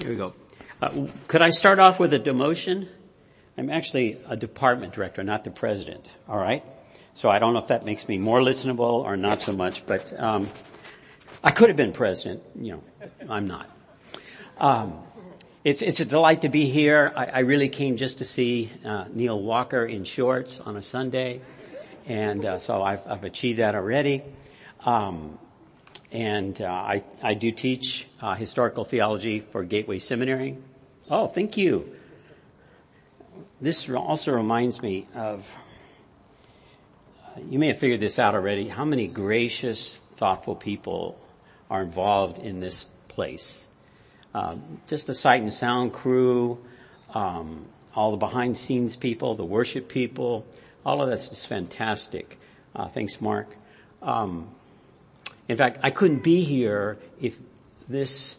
Here we go. Uh, could I start off with a demotion? I'm actually a department director, not the president. All right. So I don't know if that makes me more listenable or not so much, but um, I could have been president. You know, I'm not. Um, it's it's a delight to be here. I, I really came just to see uh, Neil Walker in shorts on a Sunday, and uh, so I've, I've achieved that already. Um, and uh, I, I do teach uh, historical theology for Gateway Seminary. Oh, thank you. This also reminds me of, uh, you may have figured this out already, how many gracious, thoughtful people are involved in this place. Um, just the sight and sound crew, um, all the behind scenes people, the worship people, all of that's just fantastic. Uh, thanks, Mark. Um, in fact, I couldn't be here if this,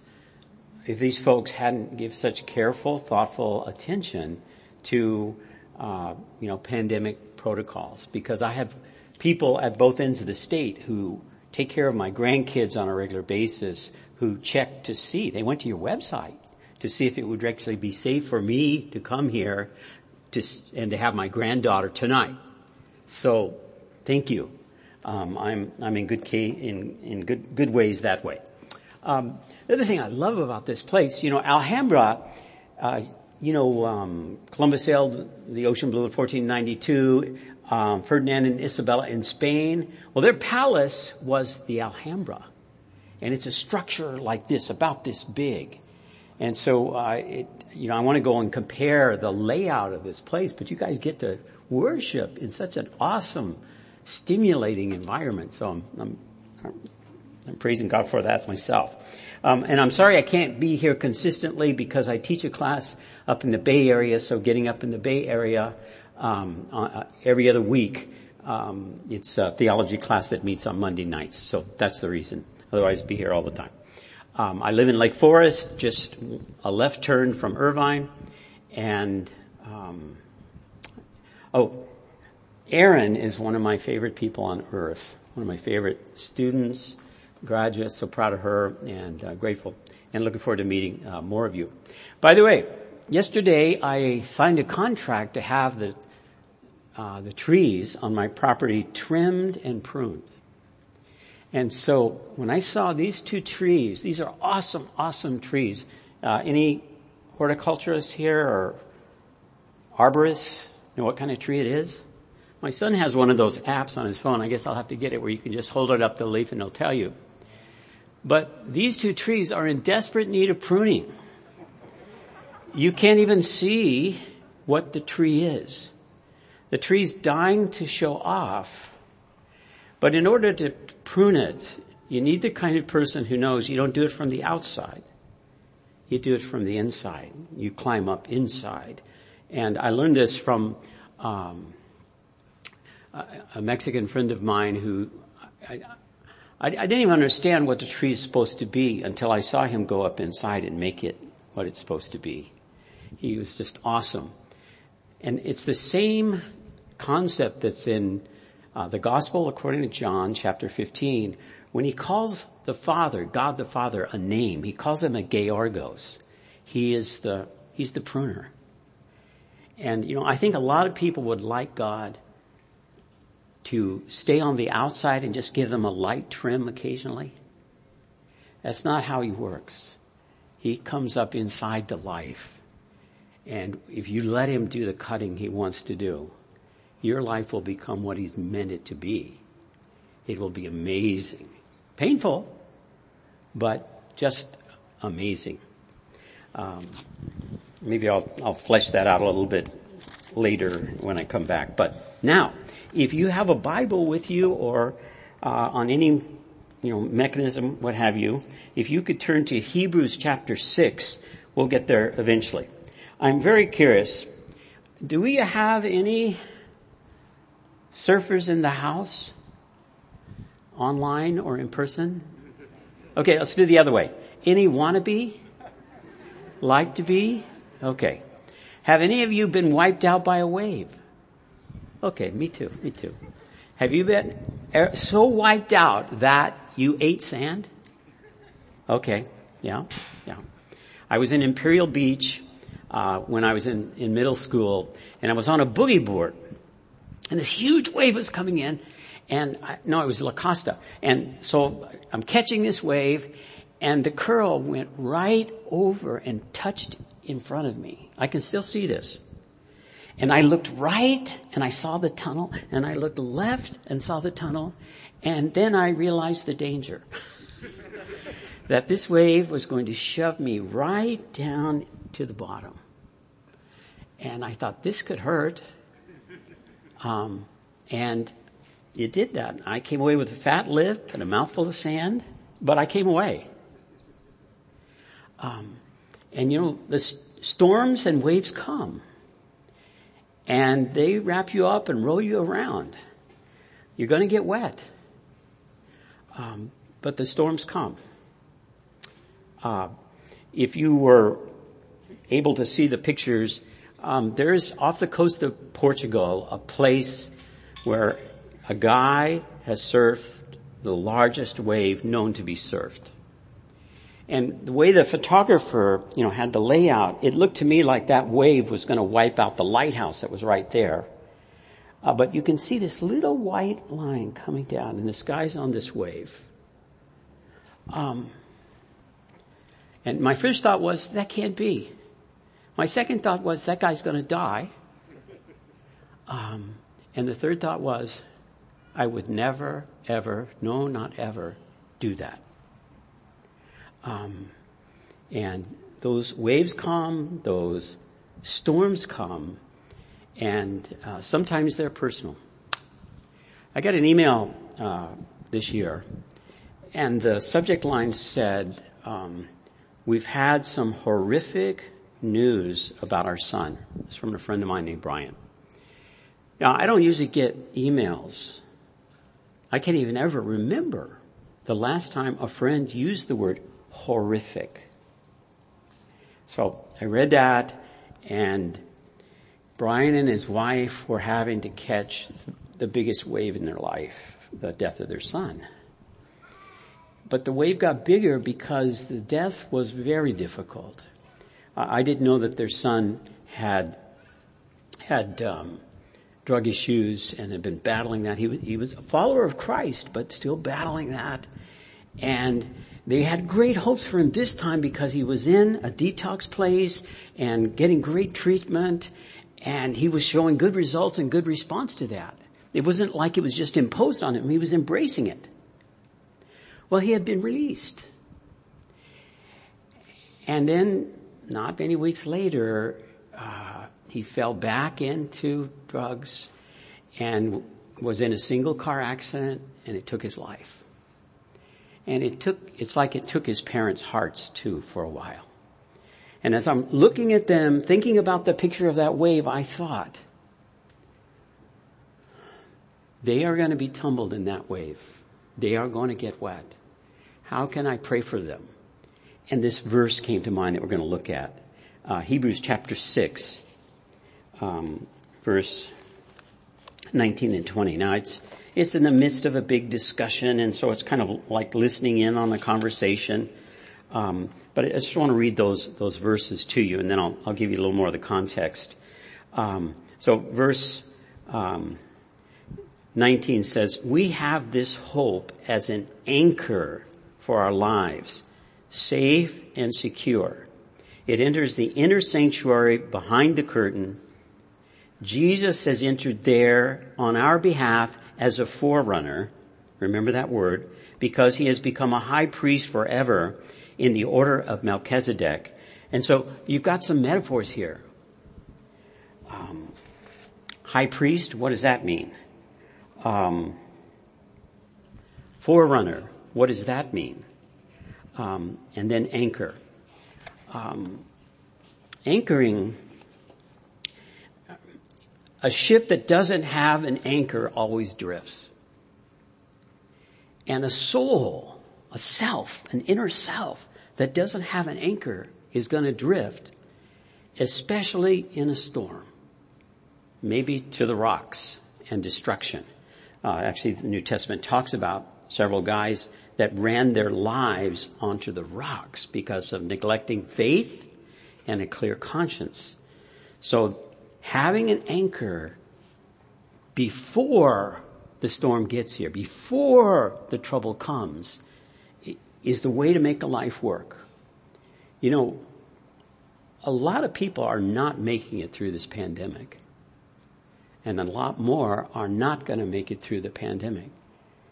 if these folks hadn't give such careful, thoughtful attention to, uh, you know, pandemic protocols. Because I have people at both ends of the state who take care of my grandkids on a regular basis, who check to see. They went to your website to see if it would actually be safe for me to come here to, and to have my granddaughter tonight. So, thank you. Um, I'm I'm in good key, in in good good ways that way. Um, the other thing I love about this place, you know, Alhambra, uh, you know, um, Columbus sailed the ocean blue in 1492. Um, Ferdinand and Isabella in Spain. Well, their palace was the Alhambra, and it's a structure like this, about this big. And so, uh, it, you know, I want to go and compare the layout of this place, but you guys get to worship in such an awesome stimulating environment. So I'm, I'm, I'm praising God for that myself. Um, and I'm sorry I can't be here consistently because I teach a class up in the Bay Area. So getting up in the Bay Area um, uh, every other week, um, it's a theology class that meets on Monday nights. So that's the reason. Otherwise, I'd be here all the time. Um, I live in Lake Forest, just a left turn from Irvine, and um, oh, Erin is one of my favorite people on earth. One of my favorite students, graduates. So proud of her and uh, grateful and looking forward to meeting uh, more of you. By the way, yesterday I signed a contract to have the uh, the trees on my property trimmed and pruned. And so when I saw these two trees, these are awesome, awesome trees. Uh, any horticulturists here or arborists know what kind of tree it is? My son has one of those apps on his phone. I guess I'll have to get it where you can just hold it up the leaf and it'll tell you. But these two trees are in desperate need of pruning. You can't even see what the tree is. The tree's dying to show off. But in order to prune it, you need the kind of person who knows you don't do it from the outside. You do it from the inside. You climb up inside. And I learned this from um, a Mexican friend of mine who I, I, I, didn't even understand what the tree is supposed to be until I saw him go up inside and make it what it's supposed to be. He was just awesome. And it's the same concept that's in uh, the gospel according to John chapter 15 when he calls the Father, God the Father, a name. He calls him a Georgos. He is the, he's the pruner. And you know, I think a lot of people would like God to stay on the outside and just give them a light trim occasionally. That's not how he works. He comes up inside the life. And if you let him do the cutting he wants to do, your life will become what he's meant it to be. It will be amazing. Painful, but just amazing. Um, maybe I'll, I'll flesh that out a little bit later when I come back. But now, if you have a Bible with you or uh, on any you know mechanism, what have you, if you could turn to Hebrews chapter six, we'll get there eventually. I'm very curious. Do we have any surfers in the house? Online or in person? Okay, let's do the other way. Any wannabe? Like to be? Okay. Have any of you been wiped out by a wave? Okay, me too, me too. Have you been er, so wiped out that you ate sand? Okay, yeah, yeah. I was in Imperial Beach uh, when I was in, in middle school, and I was on a boogie board, and this huge wave was coming in, and I, no, it was La Costa, and so I'm catching this wave, and the curl went right over and touched in front of me. I can still see this. And I looked right and I saw the tunnel and I looked left and saw the tunnel and then I realized the danger. that this wave was going to shove me right down to the bottom. And I thought this could hurt. Um, and it did that. I came away with a fat lip and a mouthful of sand, but I came away. Um, and you know, the st- storms and waves come and they wrap you up and roll you around. You're going to get wet. Um, but the storms come. Uh, if you were able to see the pictures, um, there's off the coast of Portugal a place where a guy has surfed the largest wave known to be surfed. And the way the photographer, you know, had the layout, it looked to me like that wave was going to wipe out the lighthouse that was right there. Uh, but you can see this little white line coming down, and this guy's on this wave. Um, and my first thought was, that can't be. My second thought was, that guy's going to die. Um, and the third thought was, I would never, ever, no, not ever, do that. Um, and those waves come, those storms come, and uh, sometimes they're personal. I got an email uh, this year, and the subject line said, um, "We've had some horrific news about our son." It's from a friend of mine named Brian. Now, I don't usually get emails. I can't even ever remember the last time a friend used the word horrific. So I read that and Brian and his wife were having to catch the biggest wave in their life, the death of their son. But the wave got bigger because the death was very difficult. I didn't know that their son had had um, drug issues and had been battling that. He was, he was a follower of Christ, but still battling that. And they had great hopes for him this time because he was in a detox place and getting great treatment and he was showing good results and good response to that. It wasn't like it was just imposed on him. He was embracing it. Well, he had been released. And then, not many weeks later, uh, he fell back into drugs and was in a single car accident and it took his life. And it took, it's like it took his parents' hearts too for a while. And as I'm looking at them, thinking about the picture of that wave, I thought, they are going to be tumbled in that wave. They are going to get wet. How can I pray for them? And this verse came to mind that we're going to look at. Uh, Hebrews chapter 6, um, verse 19 and 20. Now it's, it's in the midst of a big discussion, and so it's kind of like listening in on the conversation. Um, but I just want to read those those verses to you, and then I'll I'll give you a little more of the context. Um, so verse um, 19 says, "We have this hope as an anchor for our lives, safe and secure. It enters the inner sanctuary behind the curtain." Jesus has entered there on our behalf as a forerunner, remember that word, because he has become a high priest forever in the order of Melchizedek. And so you've got some metaphors here. Um, high priest, what does that mean? Um, forerunner, what does that mean? Um, and then anchor. Um, anchoring a ship that doesn't have an anchor always drifts. And a soul, a self, an inner self that doesn't have an anchor is going to drift, especially in a storm. Maybe to the rocks and destruction. Uh, actually, the New Testament talks about several guys that ran their lives onto the rocks because of neglecting faith and a clear conscience. So having an anchor before the storm gets here, before the trouble comes, is the way to make a life work. You know, a lot of people are not making it through this pandemic. And a lot more are not going to make it through the pandemic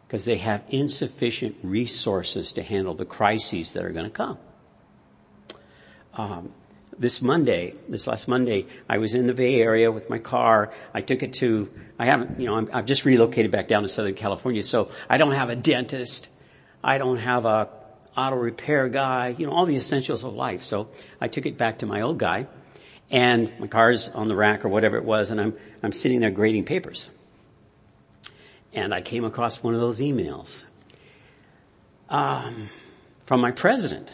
because they have insufficient resources to handle the crises that are going to come. Um, this Monday, this last Monday, I was in the Bay Area with my car. I took it to, I haven't, you know, i have just relocated back down to Southern California, so I don't have a dentist. I don't have a auto repair guy, you know, all the essentials of life. So I took it back to my old guy and my car's on the rack or whatever it was and I'm, I'm sitting there grading papers. And I came across one of those emails, um, from my president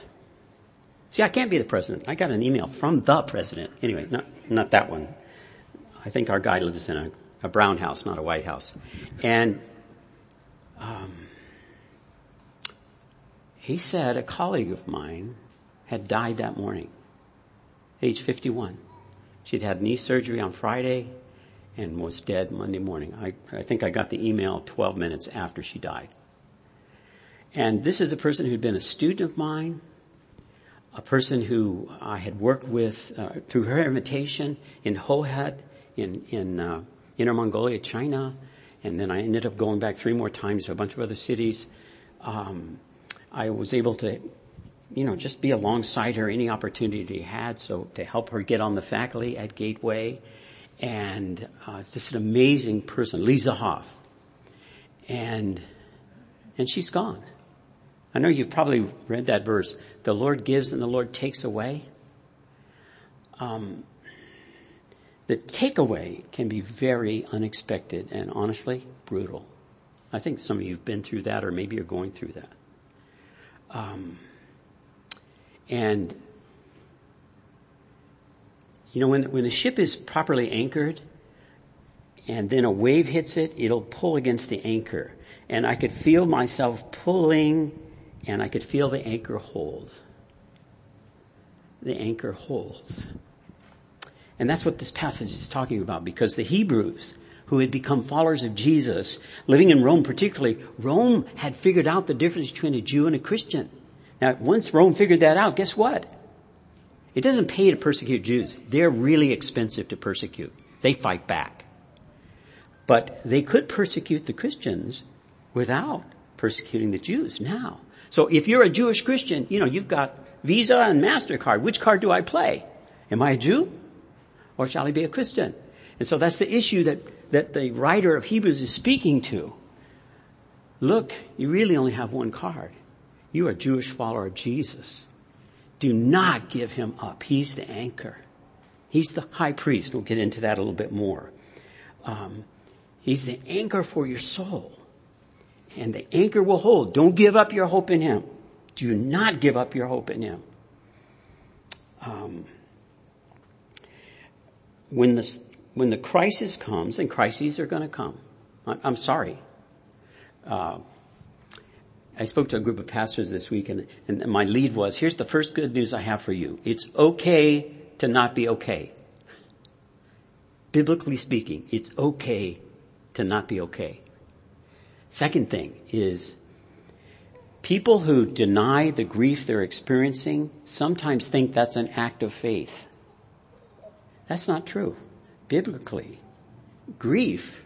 See, I can't be the president. I got an email from the president. Anyway, not, not that one. I think our guy lives in a, a brown house, not a white house. And, um, he said a colleague of mine had died that morning, age 51. She'd had knee surgery on Friday and was dead Monday morning. I, I think I got the email 12 minutes after she died. And this is a person who'd been a student of mine, a person who I had worked with uh, through her invitation in Hohhot in in uh, Inner Mongolia, China, and then I ended up going back three more times to a bunch of other cities. Um, I was able to, you know, just be alongside her any opportunity I had, so to help her get on the faculty at Gateway, and uh, just an amazing person, Lisa Hoff, and and she's gone. I know you've probably read that verse the Lord gives and the Lord takes away. Um, the takeaway can be very unexpected and honestly brutal. I think some of you have been through that or maybe you're going through that. Um, and you know, when, when the ship is properly anchored and then a wave hits it, it'll pull against the anchor. And I could feel myself pulling and I could feel the anchor hold. The anchor holds. And that's what this passage is talking about because the Hebrews who had become followers of Jesus, living in Rome particularly, Rome had figured out the difference between a Jew and a Christian. Now, once Rome figured that out, guess what? It doesn't pay to persecute Jews. They're really expensive to persecute. They fight back. But they could persecute the Christians without persecuting the Jews now. So if you're a Jewish Christian, you know, you've got Visa and MasterCard. Which card do I play? Am I a Jew? Or shall I be a Christian? And so that's the issue that, that the writer of Hebrews is speaking to. Look, you really only have one card. You are a Jewish follower of Jesus. Do not give him up. He's the anchor. He's the high priest. We'll get into that a little bit more. Um, he's the anchor for your soul and the anchor will hold. Don't give up your hope in Him. Do not give up your hope in Him. Um, when the when the crisis comes, and crises are going to come. I'm sorry. Uh, I spoke to a group of pastors this week, and, and my lead was: "Here's the first good news I have for you. It's okay to not be okay. Biblically speaking, it's okay to not be okay." Second thing is people who deny the grief they're experiencing sometimes think that's an act of faith. That's not true. Biblically, grief,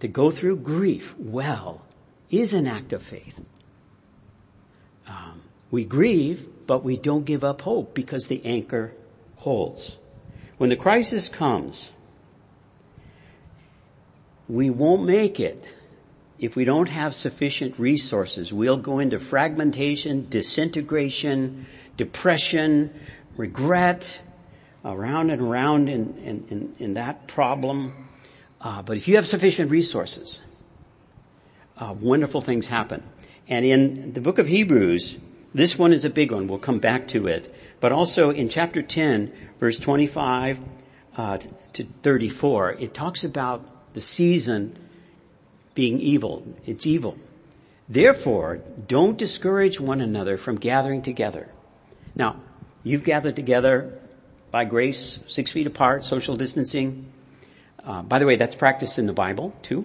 to go through grief well, is an act of faith. Um, we grieve, but we don't give up hope because the anchor holds. When the crisis comes, we won't make it if we don't have sufficient resources, we'll go into fragmentation, disintegration, depression, regret, around and around in, in, in, in that problem. Uh, but if you have sufficient resources, uh, wonderful things happen. And in the book of Hebrews, this one is a big one. We'll come back to it. But also in chapter 10, verse 25 uh, to 34, it talks about the season being evil. It's evil. Therefore, don't discourage one another from gathering together. Now, you've gathered together by grace, six feet apart, social distancing. Uh, by the way, that's practiced in the Bible too,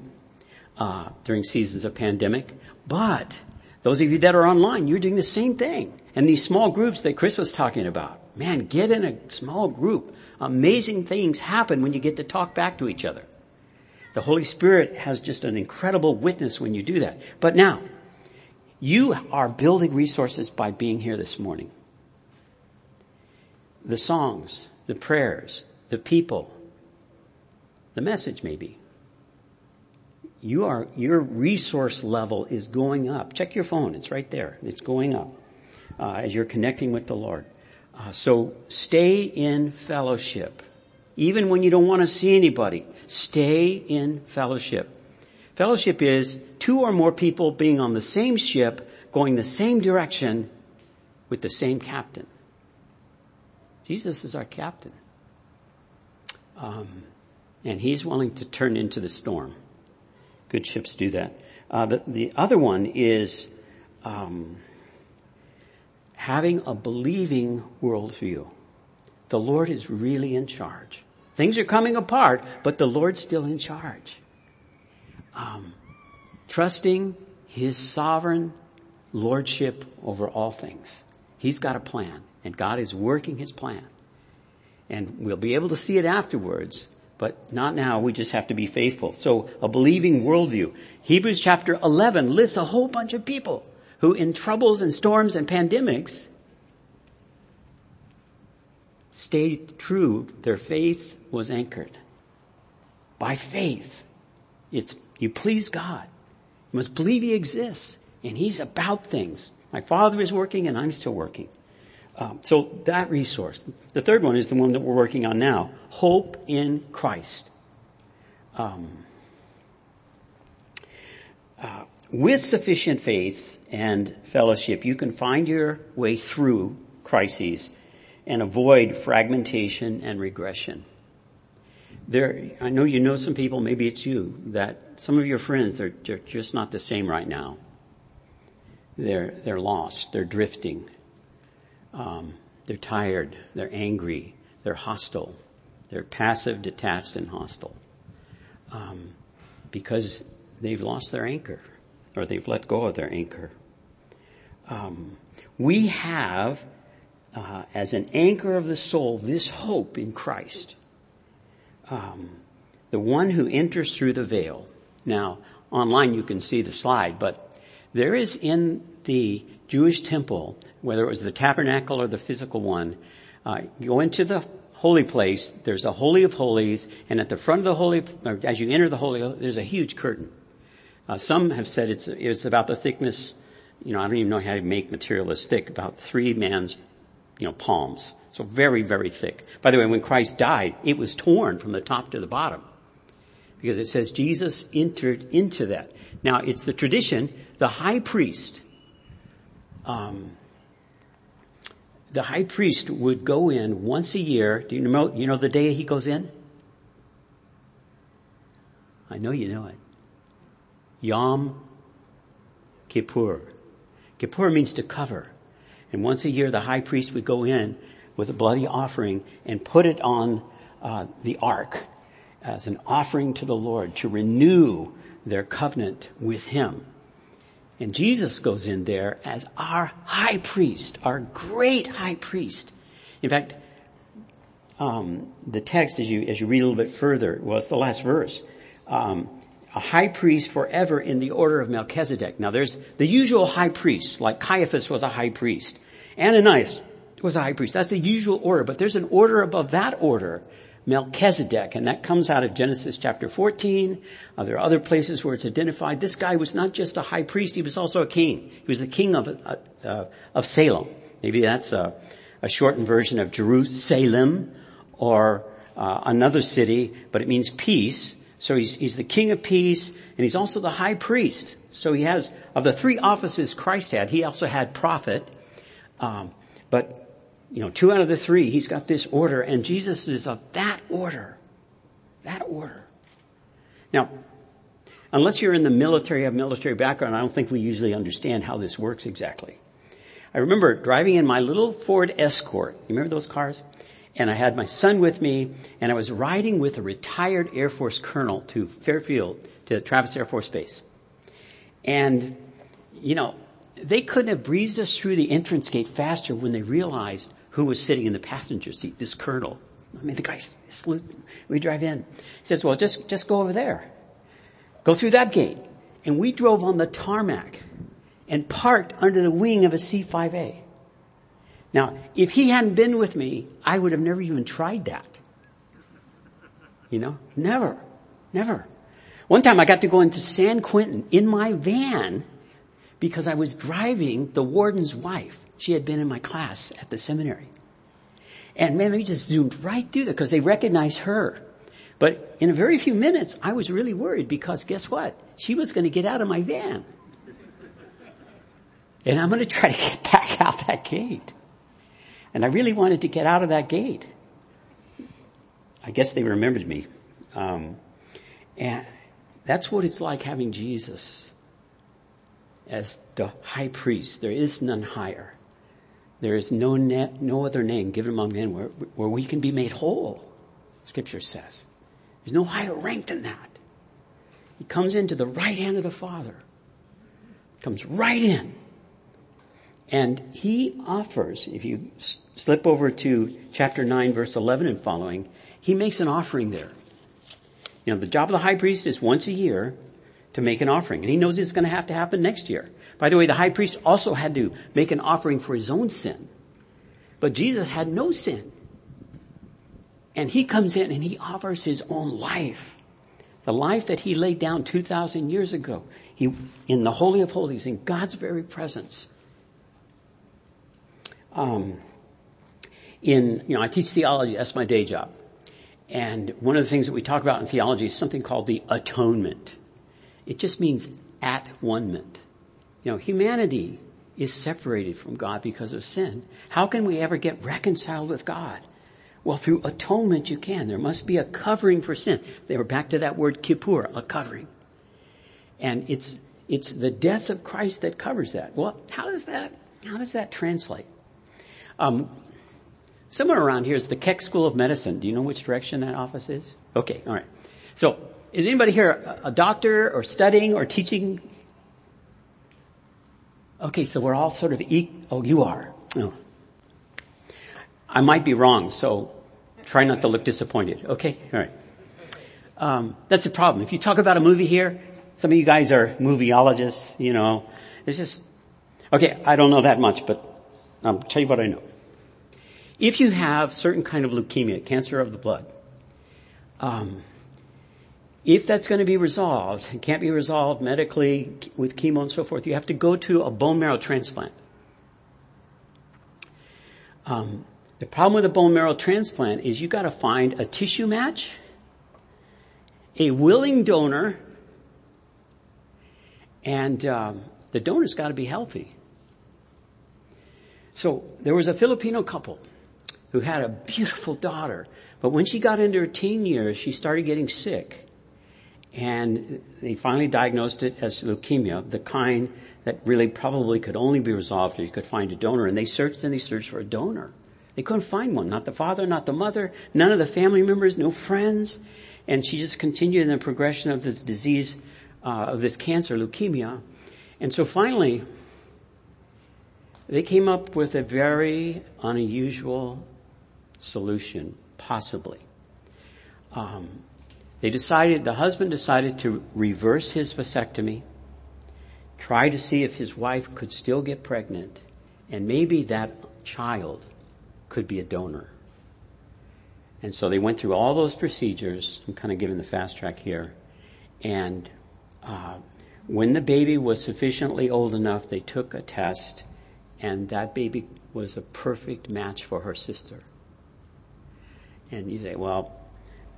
uh, during seasons of pandemic. But those of you that are online, you're doing the same thing. And these small groups that Chris was talking about, man, get in a small group. Amazing things happen when you get to talk back to each other. The Holy Spirit has just an incredible witness when you do that. But now, you are building resources by being here this morning. The songs, the prayers, the people, the message maybe. You are, your resource level is going up. Check your phone. It's right there. It's going up uh, as you're connecting with the Lord. Uh, so stay in fellowship. Even when you don't want to see anybody, stay in fellowship. Fellowship is two or more people being on the same ship, going the same direction with the same captain. Jesus is our captain. Um, and he's willing to turn into the storm. Good ships do that. Uh, the, the, other one is um, having a believing worldview. The Lord is really in charge. Things are coming apart, but the Lord's still in charge um, trusting his sovereign lordship over all things. He's got a plan and God is working his plan. And we'll be able to see it afterwards, but not now. We just have to be faithful. So a believing worldview. Hebrews chapter 11 lists a whole bunch of people who in troubles and storms and pandemics stayed true. Their faith was anchored. By faith, it's you please God. You must believe He exists and He's about things. My Father is working and I'm still working. Um, so that resource. The third one is the one that we're working on now. Hope in Christ. Um, uh, with sufficient faith and fellowship, you can find your way through crises and avoid fragmentation and regression there, I know you know some people, maybe it's you, that some of your friends, they're, they're just not the same right now. They're, they're lost. They're drifting. Um, they're tired. They're angry. They're hostile. They're passive, detached, and hostile. Um, because they've lost their anchor or they've let go of their anchor. Um, we have, uh, as an anchor of the soul, this hope in Christ um, the one who enters through the veil. Now, online you can see the slide, but there is in the Jewish temple, whether it was the tabernacle or the physical one, uh, go into the holy place, there's a holy of holies, and at the front of the holy, as you enter the holy, there's a huge curtain. Uh, some have said it's, it's about the thickness, you know, I don't even know how to make material this thick, about three man's, you know, palms. So very, very thick. By the way, when Christ died, it was torn from the top to the bottom. Because it says Jesus entered into that. Now, it's the tradition, the high priest, um, the high priest would go in once a year. Do you know, you know the day he goes in? I know you know it. Yom Kippur. Kippur means to cover. And once a year the high priest would go in with a bloody offering and put it on uh, the ark as an offering to the Lord to renew their covenant with Him. And Jesus goes in there as our high priest, our great high priest. In fact, um, the text, as you as you read a little bit further, was the last verse. Um, a high priest forever in the order of Melchizedek. Now, there's the usual high priests, like Caiaphas was a high priest, Ananias was a high priest. That's the usual order, but there's an order above that order, Melchizedek, and that comes out of Genesis chapter 14. Uh, there are other places where it's identified. This guy was not just a high priest, he was also a king. He was the king of, uh, uh, of Salem. Maybe that's a, a, shortened version of Jerusalem Salem or uh, another city, but it means peace. So he's, he's the king of peace, and he's also the high priest. So he has, of the three offices Christ had, he also had prophet, um, but you know, two out of the three, he's got this order and Jesus is of that order. That order. Now, unless you're in the military, have military background, I don't think we usually understand how this works exactly. I remember driving in my little Ford Escort. You remember those cars? And I had my son with me and I was riding with a retired Air Force colonel to Fairfield, to Travis Air Force Base. And, you know, they couldn't have breezed us through the entrance gate faster when they realized who was sitting in the passenger seat, this colonel. I mean, the guy, we drive in. He says, well, just, just go over there. Go through that gate. And we drove on the tarmac and parked under the wing of a C5A. Now, if he hadn't been with me, I would have never even tried that. You know? Never. Never. One time I got to go into San Quentin in my van because I was driving the warden's wife. She had been in my class at the seminary. And man, we just zoomed right through there because they recognized her. But in a very few minutes, I was really worried because guess what? She was going to get out of my van. And I'm going to try to get back out that gate. And I really wanted to get out of that gate. I guess they remembered me. Um, and that's what it's like having Jesus as the high priest. There is none higher. There is no, no other name given among men where, where we can be made whole, scripture says. There's no higher rank than that. He comes into the right hand of the Father. Comes right in. And he offers, if you slip over to chapter 9 verse 11 and following, he makes an offering there. You know, the job of the high priest is once a year to make an offering. And he knows it's going to have to happen next year. By the way, the high priest also had to make an offering for his own sin. But Jesus had no sin. And he comes in and he offers his own life. The life that he laid down 2,000 years ago. He, in the Holy of Holies, in God's very presence. Um, in, you know, I teach theology, that's my day job. And one of the things that we talk about in theology is something called the atonement. It just means at one-ment. You know, humanity is separated from God because of sin. How can we ever get reconciled with God? Well, through atonement you can. There must be a covering for sin. They were back to that word kippur, a covering. And it's, it's the death of Christ that covers that. Well, how does that, how does that translate? Um, somewhere around here is the Keck School of Medicine. Do you know which direction that office is? Okay, alright. So, is anybody here a doctor or studying or teaching? Okay, so we're all sort of e- oh, you are. Oh. I might be wrong, so try not to look disappointed. Okay, alright. Um, that's the problem. If you talk about a movie here, some of you guys are movieologists, you know. It's just, okay, I don't know that much, but I'll tell you what I know. If you have certain kind of leukemia, cancer of the blood, um, if that's going to be resolved, and can't be resolved medically with chemo and so forth, you have to go to a bone marrow transplant. Um, the problem with a bone marrow transplant is you got to find a tissue match, a willing donor, and um, the donor's got to be healthy. So there was a Filipino couple who had a beautiful daughter, but when she got into her teen years, she started getting sick and they finally diagnosed it as leukemia, the kind that really probably could only be resolved if you could find a donor. And they searched and they searched for a donor. They couldn't find one. Not the father, not the mother, none of the family members, no friends. And she just continued in the progression of this disease, uh, of this cancer, leukemia. And so finally, they came up with a very unusual solution, possibly. Um, they decided, the husband decided to reverse his vasectomy, try to see if his wife could still get pregnant, and maybe that child could be a donor. And so they went through all those procedures. I'm kind of giving the fast track here. And uh, when the baby was sufficiently old enough, they took a test, and that baby was a perfect match for her sister. And you say, well,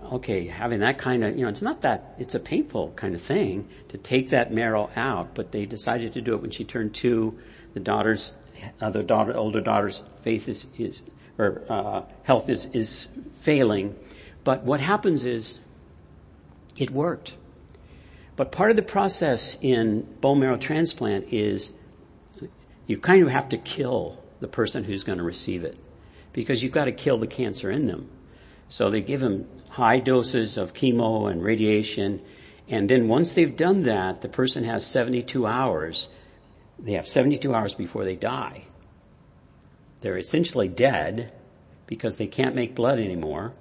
okay, having that kind of, you know, it's not that, it's a painful kind of thing to take that marrow out, but they decided to do it when she turned two. The daughter's, the daughter, older daughter's faith is, is or, uh, health is, is failing. But what happens is, it worked. But part of the process in bone marrow transplant is you kind of have to kill the person who's going to receive it because you've got to kill the cancer in them. So they give them high doses of chemo and radiation. And then once they've done that, the person has 72 hours. They have 72 hours before they die. They're essentially dead because they can't make blood anymore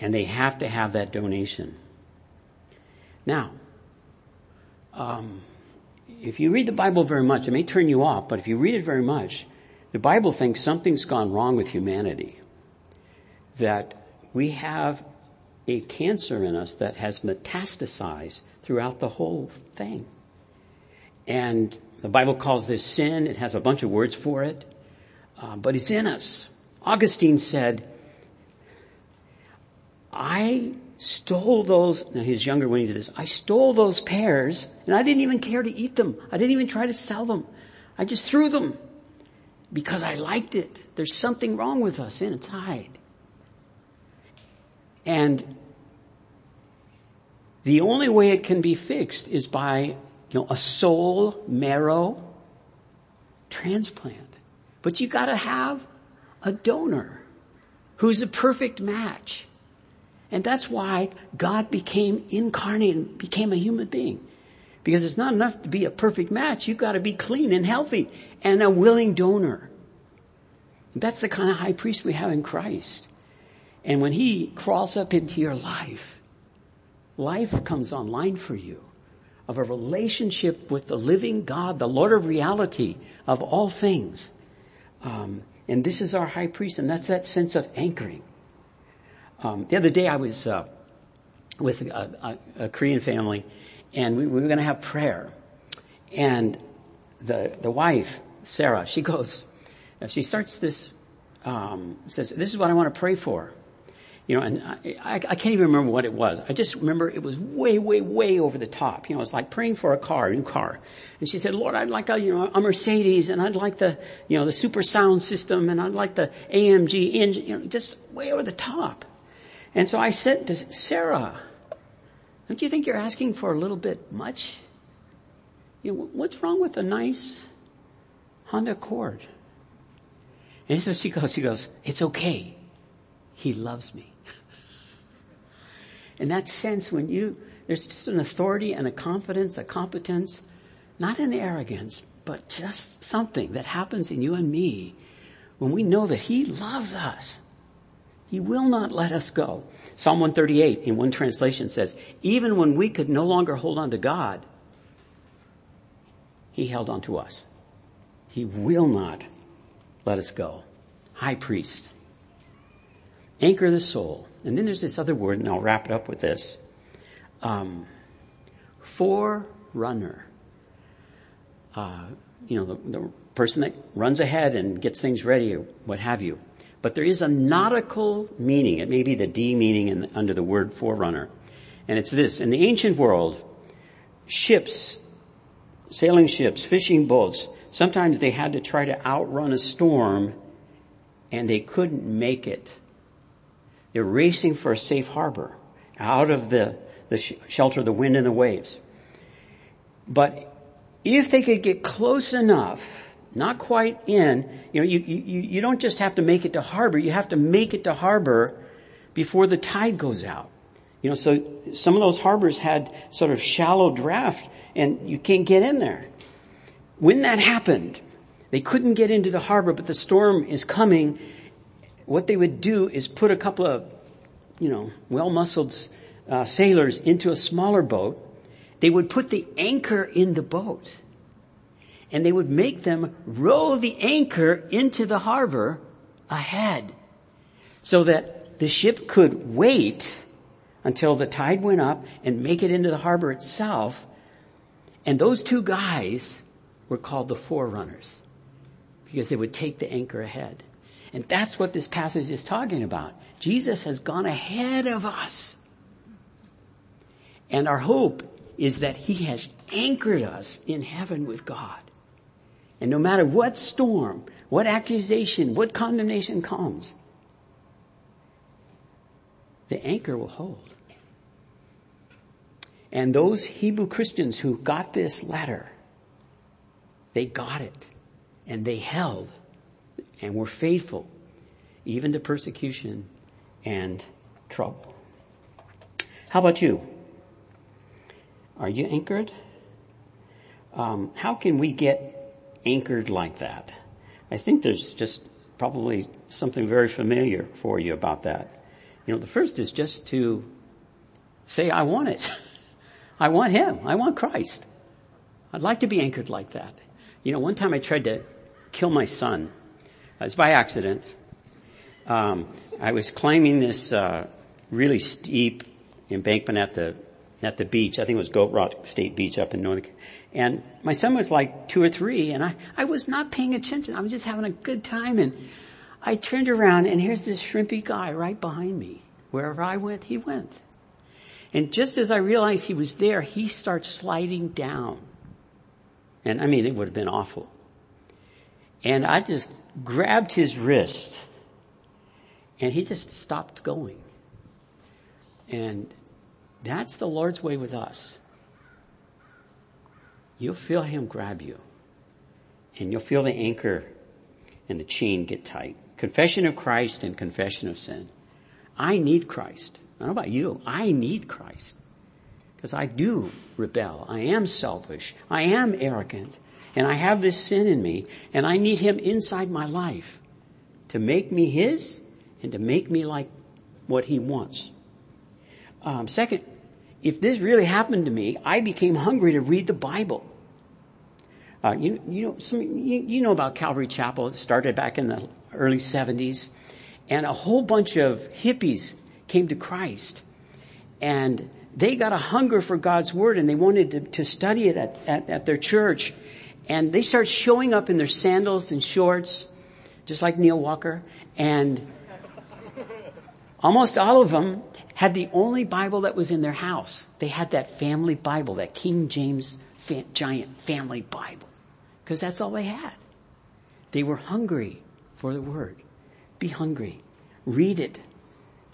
and they have to have that donation. Now, um, if you read the Bible very much, it may turn you off, but if you read it very much, the Bible thinks something's gone wrong with humanity. That we have a cancer in us that has metastasized throughout the whole thing. And the Bible calls this sin. It has a bunch of words for it. Uh, but it's in us. Augustine said, I stole those, now he was younger when he did this, I stole those pears and I didn't even care to eat them. I didn't even try to sell them. I just threw them because I liked it. There's something wrong with us inside. And the only way it can be fixed is by, you know, a soul marrow transplant. But you gotta have a donor who's a perfect match. And that's why God became incarnate and became a human being. Because it's not enough to be a perfect match. You've got to be clean and healthy and a willing donor. That's the kind of high priest we have in Christ. And when he crawls up into your life, life comes online for you of a relationship with the living God, the Lord of reality of all things. Um, and this is our high priest, and that's that sense of anchoring. Um, the other day I was uh, with a, a, a, Korean family, and we, we were going to have prayer. And the the wife, Sarah, she goes, she starts this, um, says, "This is what I want to pray for." You know, and I, I, can't even remember what it was. I just remember it was way, way, way over the top. You know, it's like praying for a car, a new car. And she said, Lord, I'd like a, you know, a Mercedes and I'd like the, you know, the super sound system and I'd like the AMG engine, you know, just way over the top. And so I said to Sarah, don't you think you're asking for a little bit much? You know, what's wrong with a nice Honda Accord? And so she goes, she goes, it's okay. He loves me. In that sense, when you, there's just an authority and a confidence, a competence, not an arrogance, but just something that happens in you and me when we know that He loves us. He will not let us go. Psalm 138 in one translation says, even when we could no longer hold on to God, He held on to us. He will not let us go. High priest. Anchor the soul. And then there's this other word, and I'll wrap it up with this. Um, forerunner. Uh, you know, the, the person that runs ahead and gets things ready or what have you. But there is a nautical meaning. It may be the D meaning in, under the word forerunner. And it's this. In the ancient world, ships, sailing ships, fishing boats, sometimes they had to try to outrun a storm and they couldn't make it. They're racing for a safe harbor out of the, the sh- shelter of the wind and the waves. But if they could get close enough not quite in. You know, you, you, you don't just have to make it to harbor, you have to make it to harbor before the tide goes out. You know, so some of those harbors had sort of shallow draft and you can't get in there. When that happened, they couldn't get into the harbor, but the storm is coming. What they would do is put a couple of, you know, well-muscled uh, sailors into a smaller boat. They would put the anchor in the boat and they would make them row the anchor into the harbor ahead so that the ship could wait until the tide went up and make it into the harbor itself. And those two guys were called the forerunners because they would take the anchor ahead. And that's what this passage is talking about. Jesus has gone ahead of us. And our hope is that he has anchored us in heaven with God. And no matter what storm, what accusation, what condemnation comes, the anchor will hold. And those Hebrew Christians who got this letter, they got it and they held and were faithful even to persecution and trouble. How about you? Are you anchored? Um, how can we get anchored like that? I think there's just probably something very familiar for you about that. You know, the first is just to say, I want it. I want Him. I want Christ. I'd like to be anchored like that. You know, one time I tried to kill my son. Was by accident. Um, I was climbing this uh, really steep embankment at the at the beach. I think it was Goat Rock State Beach up in Northern. And my son was like two or three, and I I was not paying attention. I was just having a good time, and I turned around, and here's this shrimpy guy right behind me. Wherever I went, he went. And just as I realized he was there, he starts sliding down. And I mean, it would have been awful. And I just grabbed his wrist and he just stopped going. And that's the Lord's way with us. You'll feel him grab you and you'll feel the anchor and the chain get tight. Confession of Christ and confession of sin. I need Christ. I don't know about you. I need Christ. Because I do rebel. I am selfish. I am arrogant. And I have this sin in me. And I need Him inside my life to make me His and to make me like what He wants. Um, second, if this really happened to me, I became hungry to read the Bible. Uh, you, you know, some, you, you know about Calvary Chapel. It started back in the early 70s. And a whole bunch of hippies came to Christ. And they got a hunger for God's Word and they wanted to, to study it at, at, at their church. And they start showing up in their sandals and shorts, just like Neil Walker. And almost all of them had the only Bible that was in their house. They had that family Bible, that King James giant family Bible. Because that's all they had. They were hungry for the Word. Be hungry. Read it.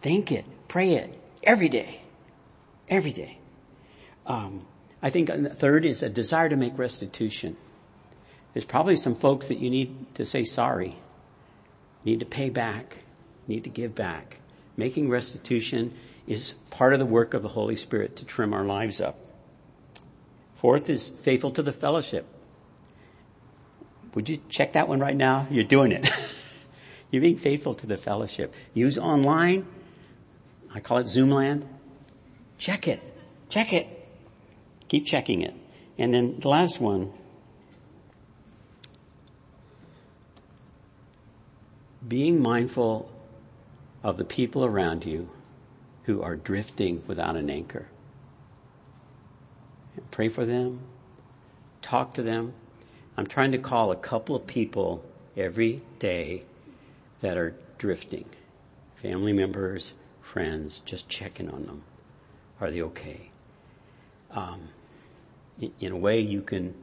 Think it. Pray it. Every day. Every day. Um, I think the third is a desire to make restitution. There's probably some folks that you need to say sorry, need to pay back, need to give back. Making restitution is part of the work of the Holy Spirit to trim our lives up. Fourth is faithful to the fellowship. Would you check that one right now? You're doing it. You're being faithful to the fellowship. Use online. I call it Zoomland. Check it. Check it. Keep checking it. And then the last one. Being mindful of the people around you who are drifting without an anchor. Pray for them. Talk to them. I'm trying to call a couple of people every day that are drifting. Family members, friends, just checking on them. Are they okay? Um, in a way, you can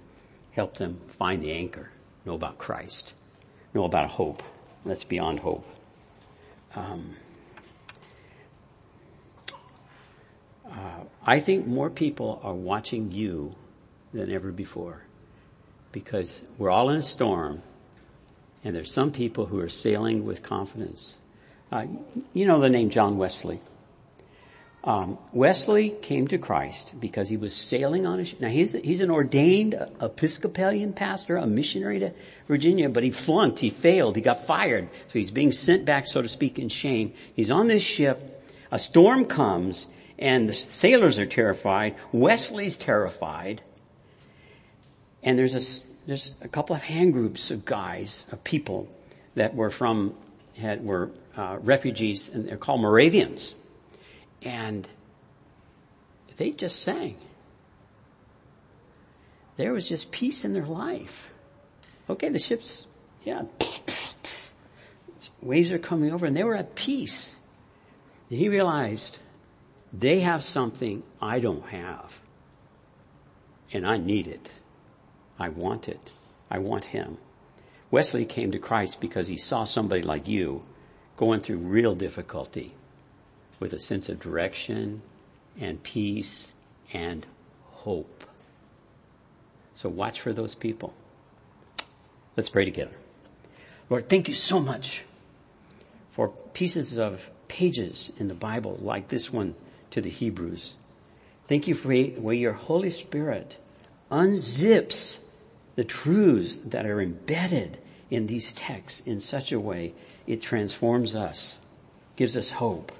help them find the anchor, know about Christ, know about hope. That's beyond hope. Um, uh, I think more people are watching you than ever before because we're all in a storm and there's some people who are sailing with confidence. Uh, you know the name John Wesley. Um, Wesley came to Christ because he was sailing on a ship. Now he's he's an ordained Episcopalian pastor, a missionary to Virginia, but he flunked, he failed, he got fired, so he's being sent back, so to speak, in shame. He's on this ship. A storm comes, and the sailors are terrified. Wesley's terrified, and there's a there's a couple of hand groups of guys, of people that were from had were uh, refugees, and they're called Moravians and they just sang. There was just peace in their life. Okay, the ships, yeah, waves are coming over and they were at peace. And he realized they have something I don't have. And I need it. I want it. I want him. Wesley came to Christ because he saw somebody like you going through real difficulty with a sense of direction and peace and hope. So watch for those people. Let's pray together. Lord, thank you so much for pieces of pages in the Bible like this one to the Hebrews. Thank you for where your Holy Spirit unzips the truths that are embedded in these texts in such a way it transforms us, gives us hope,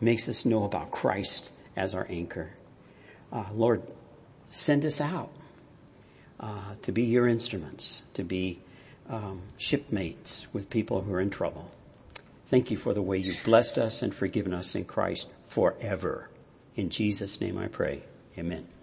makes us know about Christ as our anchor. Uh, Lord, send us out uh, to be your instruments, to be um, shipmates with people who are in trouble. Thank you for the way you've blessed us and forgiven us in Christ forever. In Jesus' name I pray. Amen.